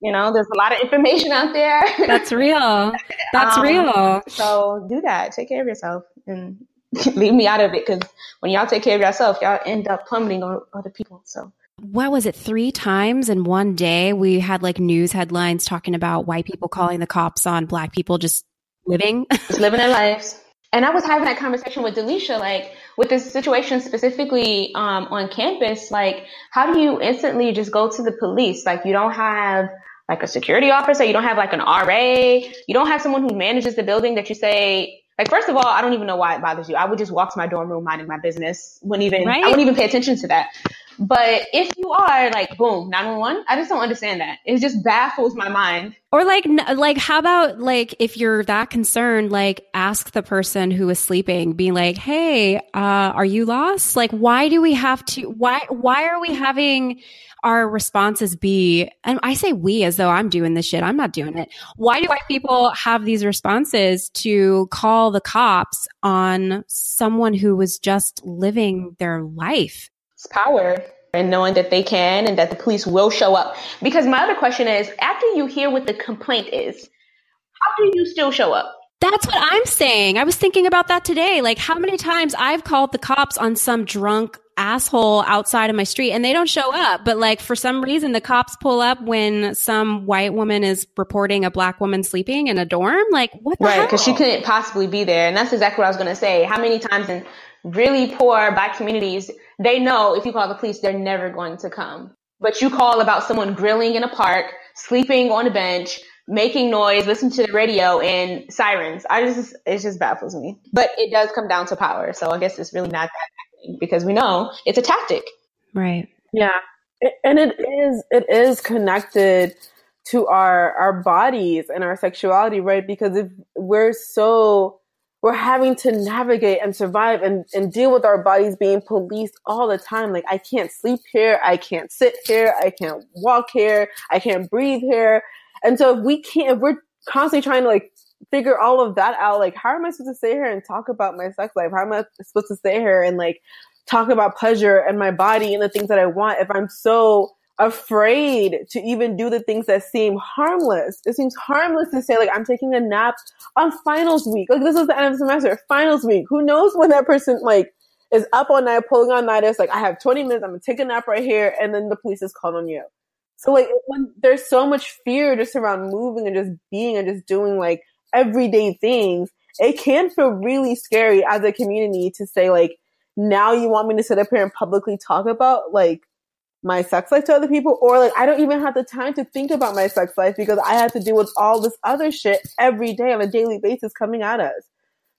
you know, there's a lot of information out there. That's real. That's um, real. So do that. Take care of yourself and leave me out of it because when y'all take care of yourself, y'all end up plummeting on other people. So what was it three times in one day we had like news headlines talking about white people calling the cops on black people just living, just living their lives. And I was having that conversation with Dalychia, like with this situation specifically um, on campus, like how do you instantly just go to the police? Like you don't have like a security officer, you don't have like an RA, you don't have someone who manages the building that you say, like first of all, I don't even know why it bothers you. I would just walk to my dorm room minding my business. Wouldn't even right? I wouldn't even pay attention to that. But if you are like, boom, 911, I just don't understand that. It just baffles my mind. Or like, like, how about like, if you're that concerned, like ask the person who is sleeping, be like, Hey, uh, are you lost? Like, why do we have to, why, why are we having our responses be, and I say we as though I'm doing this shit. I'm not doing it. Why do white people have these responses to call the cops on someone who was just living their life? It's power and knowing that they can and that the police will show up. Because my other question is, after you hear what the complaint is, how do you still show up? That's what I'm saying. I was thinking about that today. Like how many times I've called the cops on some drunk asshole outside of my street and they don't show up. But like for some reason, the cops pull up when some white woman is reporting a black woman sleeping in a dorm. Like what Right. Cause she couldn't possibly be there. And that's exactly what I was going to say. How many times in really poor black communities, they know if you call the police, they're never going to come. But you call about someone grilling in a park, sleeping on a bench, making noise, listening to the radio and sirens. I just, it just baffles me. But it does come down to power. So I guess it's really not that happening because we know it's a tactic. Right. Yeah. And it is, it is connected to our, our bodies and our sexuality, right? Because if we're so we're having to navigate and survive and, and deal with our bodies being policed all the time. Like I can't sleep here. I can't sit here. I can't walk here. I can't breathe here. And so if we can't, if we're constantly trying to like figure all of that out, like how am I supposed to stay here and talk about my sex life? How am I supposed to stay here and like talk about pleasure and my body and the things that I want if I'm so afraid to even do the things that seem harmless. It seems harmless to say like I'm taking a nap on finals week. Like this is the end of the semester, finals week. Who knows when that person like is up all night pulling on night. It's like I have 20 minutes. I'm gonna take a nap right here, and then the police is called on you. So like when there's so much fear just around moving and just being and just doing like everyday things, it can feel really scary as a community to say like now you want me to sit up here and publicly talk about like my sex life to other people or like I don't even have the time to think about my sex life because I have to deal with all this other shit every day on a daily basis coming at us.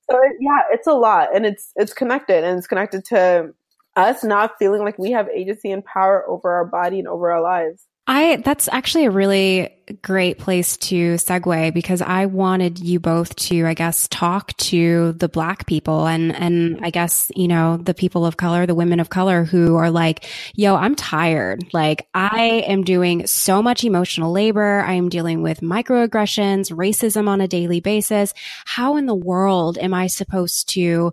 So it, yeah, it's a lot and it's it's connected and it's connected to us not feeling like we have agency and power over our body and over our lives. I that's actually a really great place to segue because I wanted you both to, I guess, talk to the black people and, and I guess, you know, the people of color, the women of color who are like, yo, I'm tired. Like I am doing so much emotional labor. I am dealing with microaggressions, racism on a daily basis. How in the world am I supposed to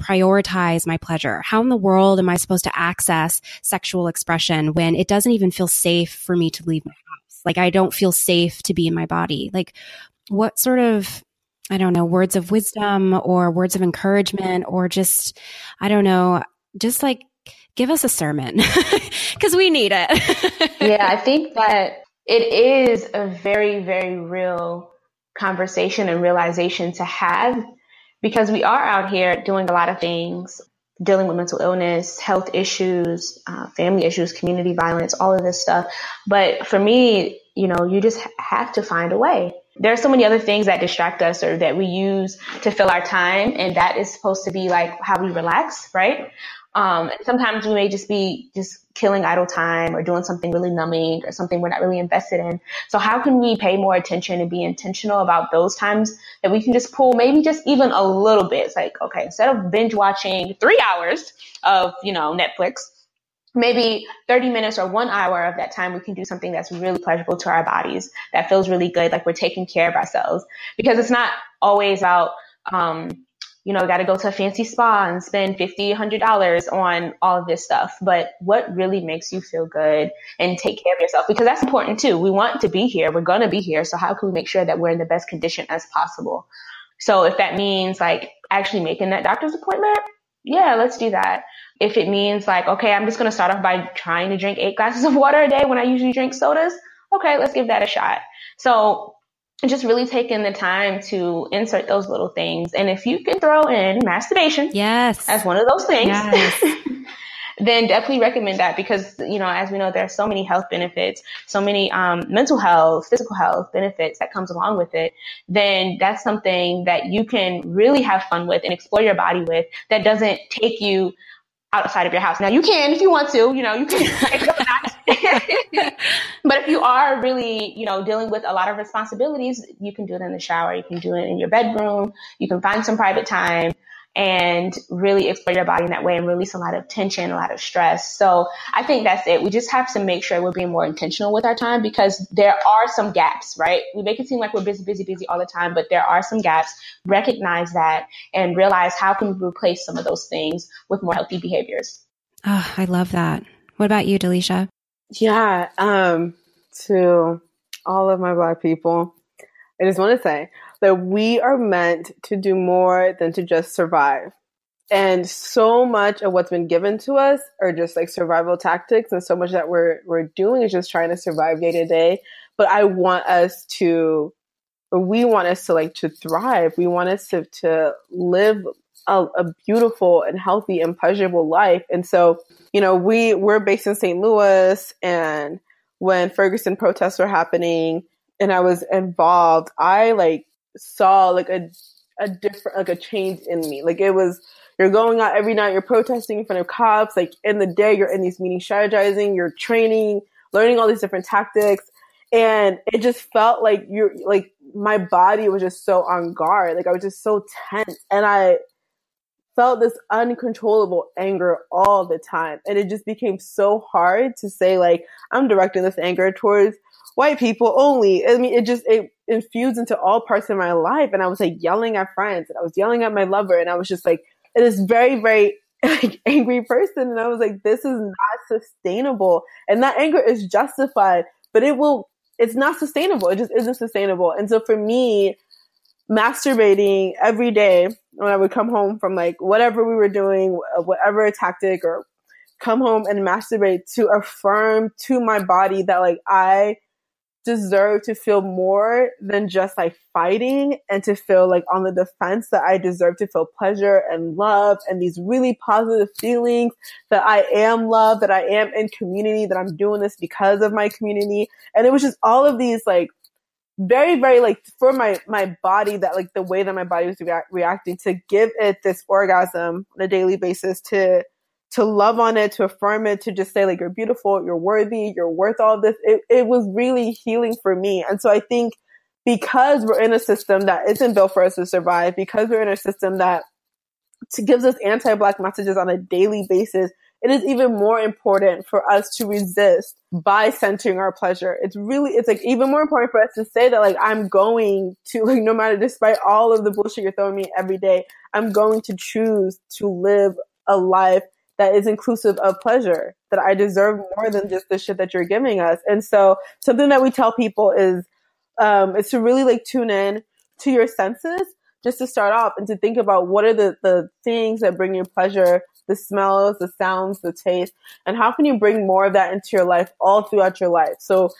prioritize my pleasure? How in the world am I supposed to access sexual expression when it doesn't even feel safe for me to leave my like I don't feel safe to be in my body. Like what sort of I don't know, words of wisdom or words of encouragement or just I don't know, just like give us a sermon because we need it. yeah, I think that it is a very, very real conversation and realization to have because we are out here doing a lot of things, dealing with mental illness, health issues, uh, family issues, community violence, all of this stuff. But for me, you know, you just have to find a way. There are so many other things that distract us or that we use to fill our time. And that is supposed to be like how we relax, right? Um, sometimes we may just be just killing idle time or doing something really numbing or something we're not really invested in. So how can we pay more attention and be intentional about those times that we can just pull maybe just even a little bit? It's like, okay, instead of binge watching three hours of, you know, Netflix, maybe 30 minutes or one hour of that time we can do something that's really pleasurable to our bodies that feels really good like we're taking care of ourselves because it's not always about um, you know, got to go to a fancy spa and spend fifty, hundred dollars on all of this stuff. But what really makes you feel good and take care of yourself? Because that's important too. We want to be here. We're going to be here. So how can we make sure that we're in the best condition as possible? So if that means like actually making that doctor's appointment, yeah, let's do that. If it means like, okay, I'm just going to start off by trying to drink eight glasses of water a day when I usually drink sodas. Okay, let's give that a shot. So just really taking the time to insert those little things. And if you can throw in masturbation, yes, as one of those things, yes. then definitely recommend that because you know, as we know, there are so many health benefits, so many um, mental health, physical health benefits that comes along with it. Then that's something that you can really have fun with and explore your body with. That doesn't take you outside of your house. Now you can if you want to, you know, you can. but if you are really, you know, dealing with a lot of responsibilities, you can do it in the shower. You can do it in your bedroom. You can find some private time and really explore your body in that way and release a lot of tension, a lot of stress. So I think that's it. We just have to make sure we're being more intentional with our time because there are some gaps, right? We make it seem like we're busy, busy, busy all the time, but there are some gaps. Recognize that and realize how can we replace some of those things with more healthy behaviors. Oh, I love that. What about you, Dalychia? Yeah, um, to all of my black people, I just want to say that we are meant to do more than to just survive. And so much of what's been given to us are just like survival tactics, and so much that we're we're doing is just trying to survive day to day. But I want us to, or we want us to like to thrive. We want us to to live a, a beautiful and healthy and pleasurable life. And so, you know, we we're based in St. Louis, and when Ferguson protests were happening, and I was involved, I like saw like a a different like a change in me. Like it was you're going out every night, you're protesting in front of cops, like in the day you're in these meetings strategizing, you're training, learning all these different tactics. And it just felt like you're like my body was just so on guard. Like I was just so tense. And I felt this uncontrollable anger all the time. And it just became so hard to say like, I'm directing this anger towards white people only. I mean, it just, it infused into all parts of my life. And I was like yelling at friends and I was yelling at my lover. And I was just like, this very, very like angry person. And I was like, this is not sustainable. And that anger is justified, but it will, it's not sustainable. It just isn't sustainable. And so for me, masturbating every day when I would come home from like whatever we were doing, uh, whatever tactic or come home and masturbate to affirm to my body that like I deserve to feel more than just like fighting and to feel like on the defense that I deserve to feel pleasure and love and these really positive feelings that I am loved, that I am in community, that I'm doing this because of my community. And it was just all of these like very, very like for my, my body that like the way that my body was reacting to give it this orgasm on a daily basis to to love on it, to affirm it, to just say like, you're beautiful, you're worthy, you're worth all this. It, it was really healing for me. And so I think because we're in a system that isn't built for us to survive, because we're in a system that gives us anti-black messages on a daily basis, it is even more important for us to resist by centering our pleasure. It's really, it's like even more important for us to say that like, I'm going to, like, no matter, despite all of the bullshit you're throwing me every day, I'm going to choose to live a life that is inclusive of pleasure, that I deserve more than just the shit that you're giving us. And so something that we tell people is, um, is to really like tune in to your senses just to start off and to think about what are the, the things that bring you pleasure, the smells, the sounds, the taste, and how can you bring more of that into your life all throughout your life? So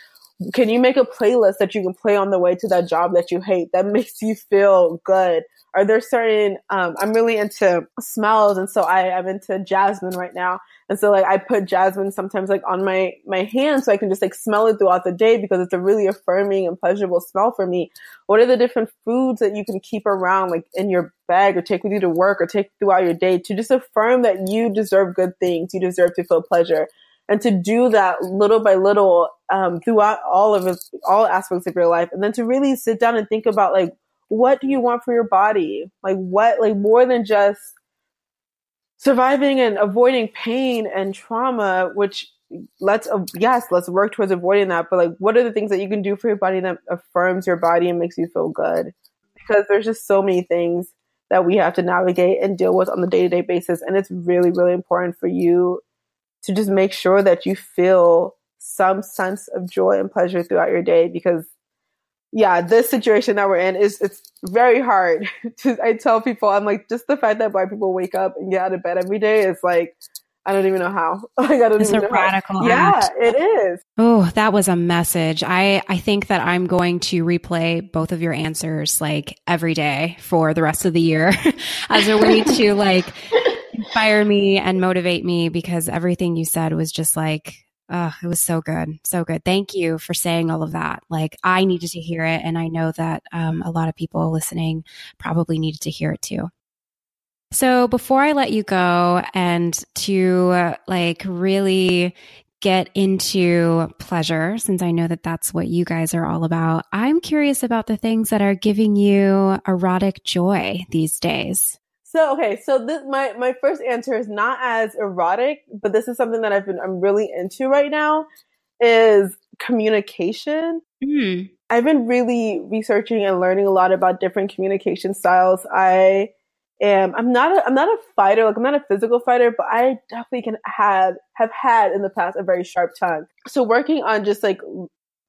can you make a playlist that you can play on the way to that job that you hate that makes you feel good are there certain um, i'm really into smells and so i am into jasmine right now. And so like i put jasmine sometimes like on my my hand so i can just like smell it throughout the day because it's a really affirming and pleasurable smell for me. What are the different foods that you can keep around like in your bag or take with you to work or take throughout your day to just affirm that you deserve good things you deserve to feel pleasure? And to do that little by little um, throughout all of all aspects of your life and then to really sit down and think about like what do you want for your body? Like what, like more than just surviving and avoiding pain and trauma, which let's, uh, yes, let's work towards avoiding that. But like, what are the things that you can do for your body that affirms your body and makes you feel good? Because there's just so many things that we have to navigate and deal with on the day to day basis. And it's really, really important for you to just make sure that you feel some sense of joy and pleasure throughout your day because yeah, this situation that we're in is it's very hard. to, I tell people, I'm like, just the fact that black people wake up and get out of bed every day is like, I don't even know how. Like, I don't it's even a know radical how. Yeah, it is. Oh, that was a message. I, I think that I'm going to replay both of your answers like every day for the rest of the year as a way to like inspire me and motivate me because everything you said was just like, Oh, it was so good. So good. Thank you for saying all of that. Like I needed to hear it. And I know that um, a lot of people listening probably needed to hear it too. So before I let you go and to uh, like really get into pleasure, since I know that that's what you guys are all about, I'm curious about the things that are giving you erotic joy these days. So okay, so this my my first answer is not as erotic, but this is something that I've been I'm really into right now is communication. Mm. I've been really researching and learning a lot about different communication styles. I am I'm not a I'm not a fighter, like I'm not a physical fighter, but I definitely can have have had in the past a very sharp tongue. So working on just like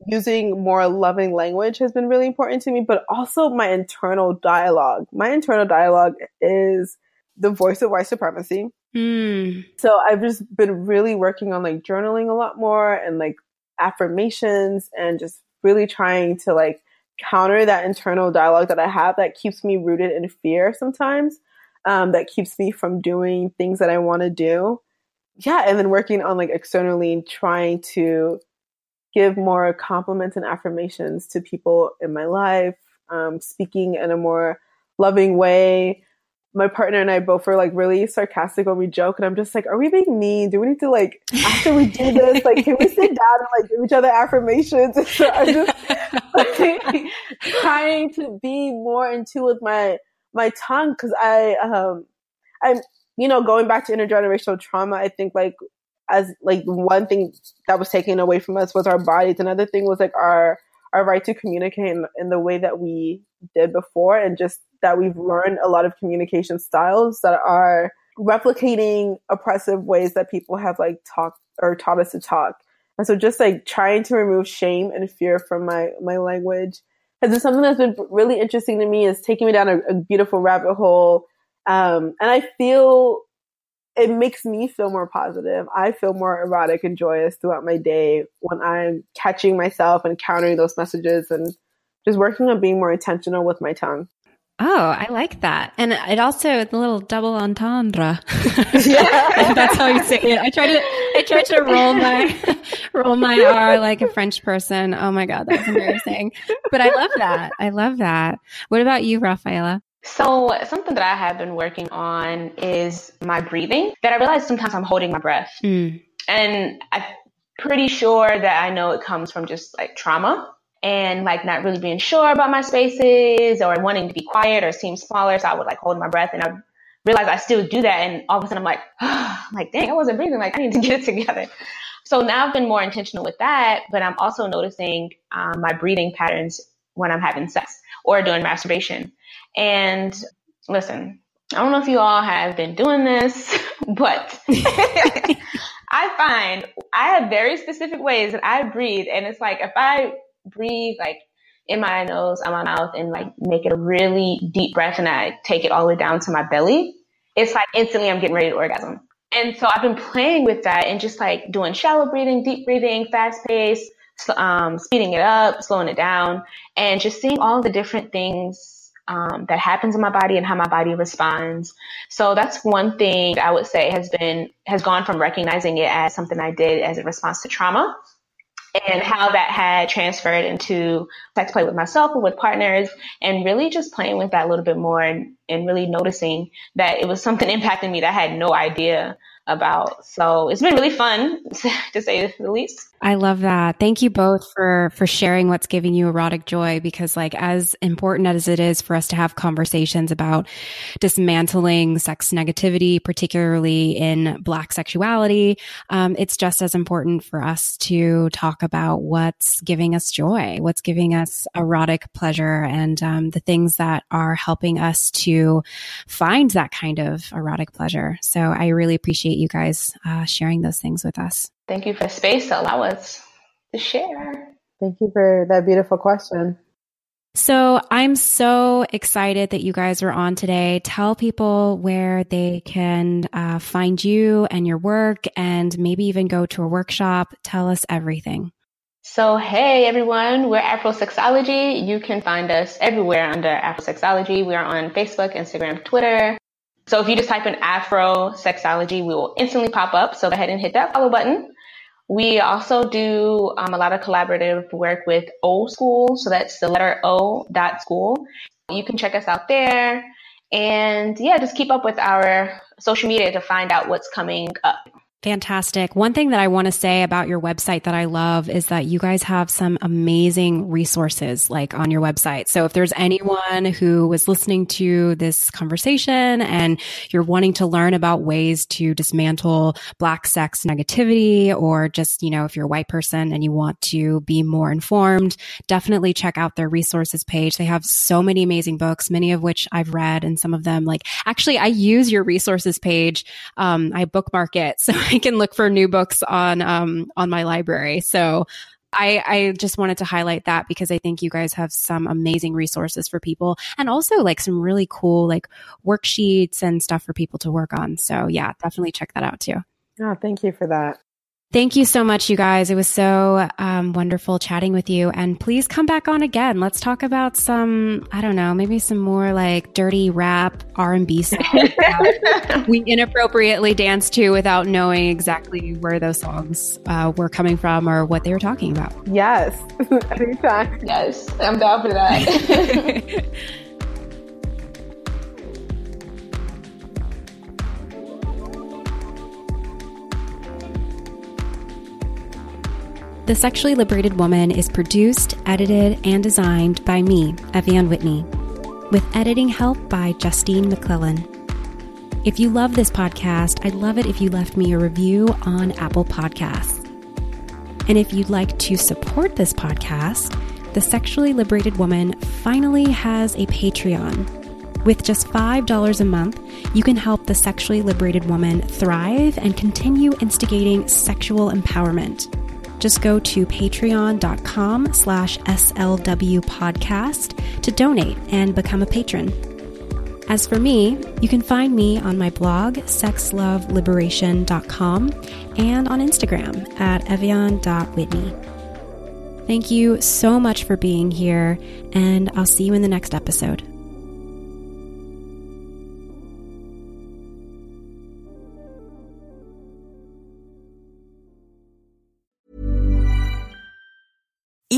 using more loving language has been really important to me, but also my internal dialogue. My internal dialogue is the voice of white supremacy. Mm. So I've just been really working on like journaling a lot more and like affirmations and just really trying to like counter that internal dialogue that I have that keeps me rooted in fear sometimes, um, that keeps me from doing things that I want to do. Yeah. And then working on like externally trying to give more compliments and affirmations to people in my life, um, speaking in a more loving way. My partner and I both are like really sarcastic when we joke, and I'm just like, "Are we being mean? Do we need to like after we do this, like, can we sit down and like give each other affirmations?" so I'm just like, trying to be more in tune with my my tongue because I um I'm you know going back to intergenerational trauma. I think like as like one thing that was taken away from us was our bodies. Another thing was like our our right to communicate in, in the way that we did before, and just that we've learned a lot of communication styles that are replicating oppressive ways that people have like talked or taught us to talk. And so just like trying to remove shame and fear from my, my language has been something that's been really interesting to me is taking me down a, a beautiful rabbit hole. Um, and I feel it makes me feel more positive. I feel more erotic and joyous throughout my day when I'm catching myself and countering those messages and just working on being more intentional with my tongue. Oh, I like that. And it also the little double entendre. Yeah. That's how you say it. I try to I try to roll my roll my R like a French person. Oh my god, that's embarrassing. But I love that. I love that. What about you, Rafaella? So, something that I have been working on is my breathing. That I realize sometimes I'm holding my breath. Mm. And I'm pretty sure that I know it comes from just like trauma and like not really being sure about my spaces or wanting to be quiet or seem smaller. So I would like hold my breath and I realize I still do that. And all of a sudden I'm like, oh, I'm like, dang, I wasn't breathing. Like I need to get it together. So now I've been more intentional with that, but I'm also noticing um, my breathing patterns when I'm having sex or doing masturbation. And listen, I don't know if you all have been doing this, but I find I have very specific ways that I breathe. And it's like if I breathe like in my nose, on my mouth, and like make it a really deep breath and I take it all the way down to my belly, it's like instantly I'm getting ready to orgasm. And so I've been playing with that and just like doing shallow breathing, deep breathing, fast pace, um, speeding it up, slowing it down, and just seeing all the different things um, that happens in my body and how my body responds. So that's one thing I would say has been has gone from recognizing it as something I did as a response to trauma and how that had transferred into sex play with myself or with partners and really just playing with that a little bit more and, and really noticing that it was something impacting me that I had no idea about. So it's been really fun to say the least. I love that. Thank you both for for sharing what's giving you erotic joy because like as important as it is for us to have conversations about dismantling sex negativity, particularly in black sexuality, um, it's just as important for us to talk about what's giving us joy, what's giving us erotic pleasure and um, the things that are helping us to find that kind of erotic pleasure. So I really appreciate you guys uh, sharing those things with us. Thank you for the space to allow us to share. Thank you for that beautiful question. So I'm so excited that you guys are on today. Tell people where they can uh, find you and your work and maybe even go to a workshop. Tell us everything. So, hey everyone, we're Afrosexology. You can find us everywhere under Afrosexology. We are on Facebook, Instagram, Twitter. So if you just type in Afrosexology, we will instantly pop up. So go ahead and hit that follow button. We also do um, a lot of collaborative work with O School. So that's the letter O dot school. You can check us out there. And yeah, just keep up with our social media to find out what's coming up. Fantastic. One thing that I want to say about your website that I love is that you guys have some amazing resources like on your website. So if there's anyone who was listening to this conversation and you're wanting to learn about ways to dismantle black sex negativity or just, you know, if you're a white person and you want to be more informed, definitely check out their resources page. They have so many amazing books, many of which I've read and some of them like actually I use your resources page. Um, I bookmark it. So I can look for new books on um, on my library. So I, I just wanted to highlight that because I think you guys have some amazing resources for people and also like some really cool like worksheets and stuff for people to work on. So yeah, definitely check that out too. Oh, thank you for that. Thank you so much, you guys. It was so um, wonderful chatting with you. And please come back on again. Let's talk about some, I don't know, maybe some more like dirty rap R and B stuff we inappropriately danced to without knowing exactly where those songs uh, were coming from or what they were talking about. Yes, anytime. Yes, I'm down for that. The Sexually Liberated Woman is produced, edited, and designed by me, Ev'Yan Whitney, with editing help by Justine McClellan. If you love this podcast, I'd love it if you left me a review on Apple Podcasts. And if you'd like to support this podcast, The Sexually Liberated Woman finally has a Patreon. With just $5 a month, you can help the sexually liberated woman thrive and continue instigating sexual empowerment. Just go to patreon.com slash SLW podcast to donate and become a patron. As for me, you can find me on my blog, sexloveliberation.com, and on Instagram at evian.whitney. Thank you so much for being here, and I'll see you in the next episode.